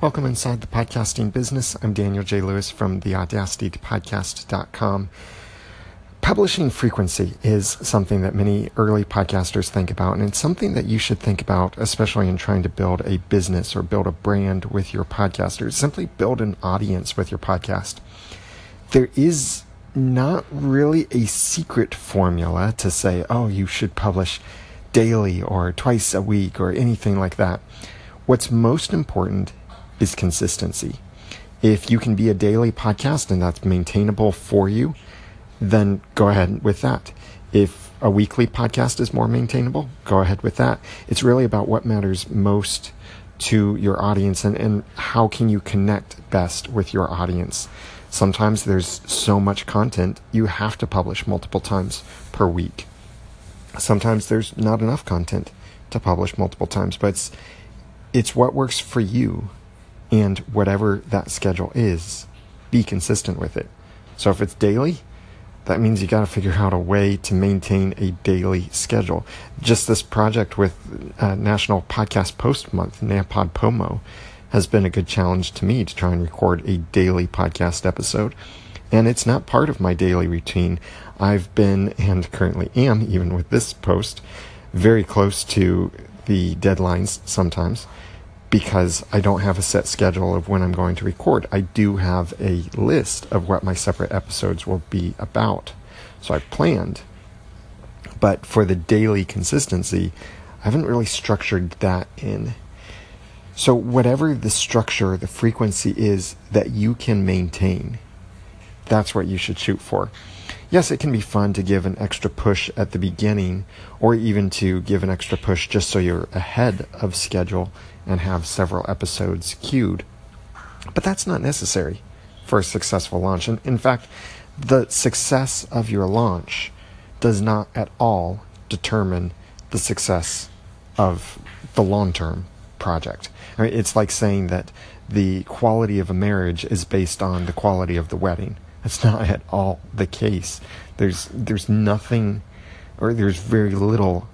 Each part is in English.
Welcome inside the podcasting business. I'm Daniel J. Lewis from theaudacitytopodcast.com. Publishing frequency is something that many early podcasters think about, and it's something that you should think about, especially in trying to build a business or build a brand with your podcasters. Simply build an audience with your podcast. There is not really a secret formula to say, oh, you should publish daily or twice a week or anything like that. What's most important is consistency. If you can be a daily podcast and that's maintainable for you, then go ahead with that. If a weekly podcast is more maintainable, go ahead with that. It's really about what matters most to your audience and, and how can you connect best with your audience. Sometimes there's so much content you have to publish multiple times per week. Sometimes there's not enough content to publish multiple times, but it's, it's what works for you and whatever that schedule is, be consistent with it. So if it's daily, that means you got to figure out a way to maintain a daily schedule. Just this project with uh, National Podcast Post Month, NaPodPoMo, has been a good challenge to me to try and record a daily podcast episode. And it's not part of my daily routine. I've been, and currently am, even with this post, very close to the deadlines sometimes because I don't have a set schedule of when I'm going to record. I do have a list of what my separate episodes will be about. So I've planned. But for the daily consistency, I haven't really structured that in. So, whatever the structure, the frequency is that you can maintain, that's what you should shoot for. Yes, it can be fun to give an extra push at the beginning, or even to give an extra push just so you're ahead of schedule and have several episodes queued. But that's not necessary for a successful launch. And in fact, the success of your launch does not at all determine the success of the long term project. I mean, it's like saying that the quality of a marriage is based on the quality of the wedding. That's not at all the case. There's there's nothing or there's very little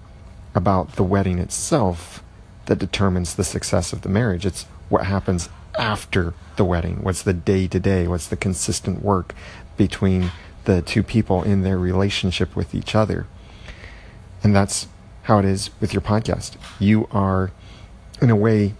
about the wedding itself that determines the success of the marriage. It's what happens after the wedding. What's the day to day? What's the consistent work between the two people in their relationship with each other? And that's how it is with your podcast. You are, in a way,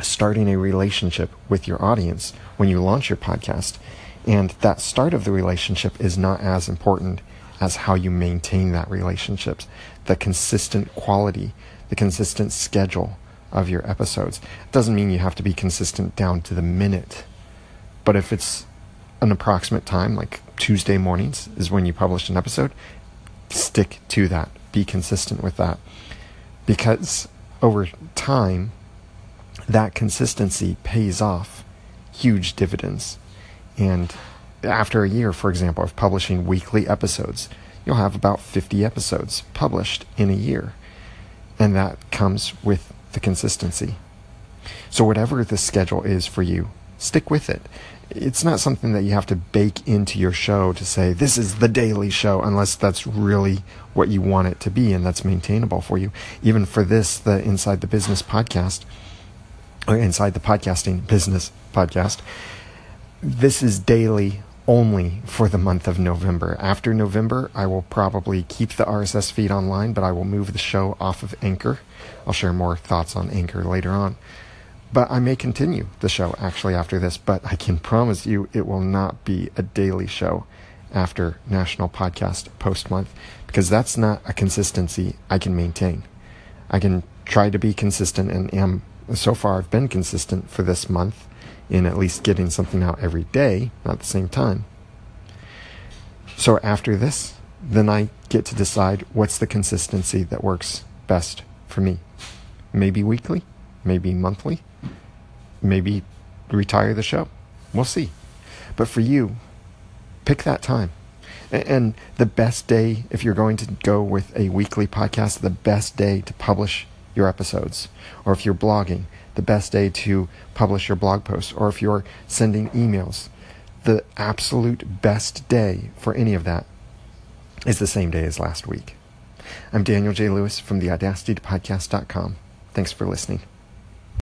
starting a relationship with your audience when you launch your podcast. And that start of the relationship is not as important as how you maintain that relationship, the consistent quality the consistent schedule of your episodes. It doesn't mean you have to be consistent down to the minute, but if it's an approximate time, like Tuesday mornings is when you publish an episode, stick to that. Be consistent with that. Because over time, that consistency pays off huge dividends. And after a year, for example, of publishing weekly episodes, you'll have about 50 episodes published in a year. And that comes with the consistency. So, whatever the schedule is for you, stick with it. It's not something that you have to bake into your show to say, this is the daily show, unless that's really what you want it to be and that's maintainable for you. Even for this, the Inside the Business podcast, or Inside the Podcasting Business podcast, this is daily only for the month of November. After November, I will probably keep the RSS feed online, but I will move the show off of Anchor. I'll share more thoughts on Anchor later on. But I may continue the show actually after this, but I can promise you it will not be a daily show after National Podcast Post Month because that's not a consistency I can maintain. I can try to be consistent and am so far I've been consistent for this month in at least getting something out every day, not the same time. So after this, then I get to decide what's the consistency that works best for me. Maybe weekly, maybe monthly, maybe retire the show. We'll see. But for you, pick that time. And the best day, if you're going to go with a weekly podcast, the best day to publish your episodes. Or if you're blogging, the best day to publish your blog posts, or if you're sending emails, the absolute best day for any of that is the same day as last week. I'm Daniel J. Lewis from the Podcast.com. Thanks for listening.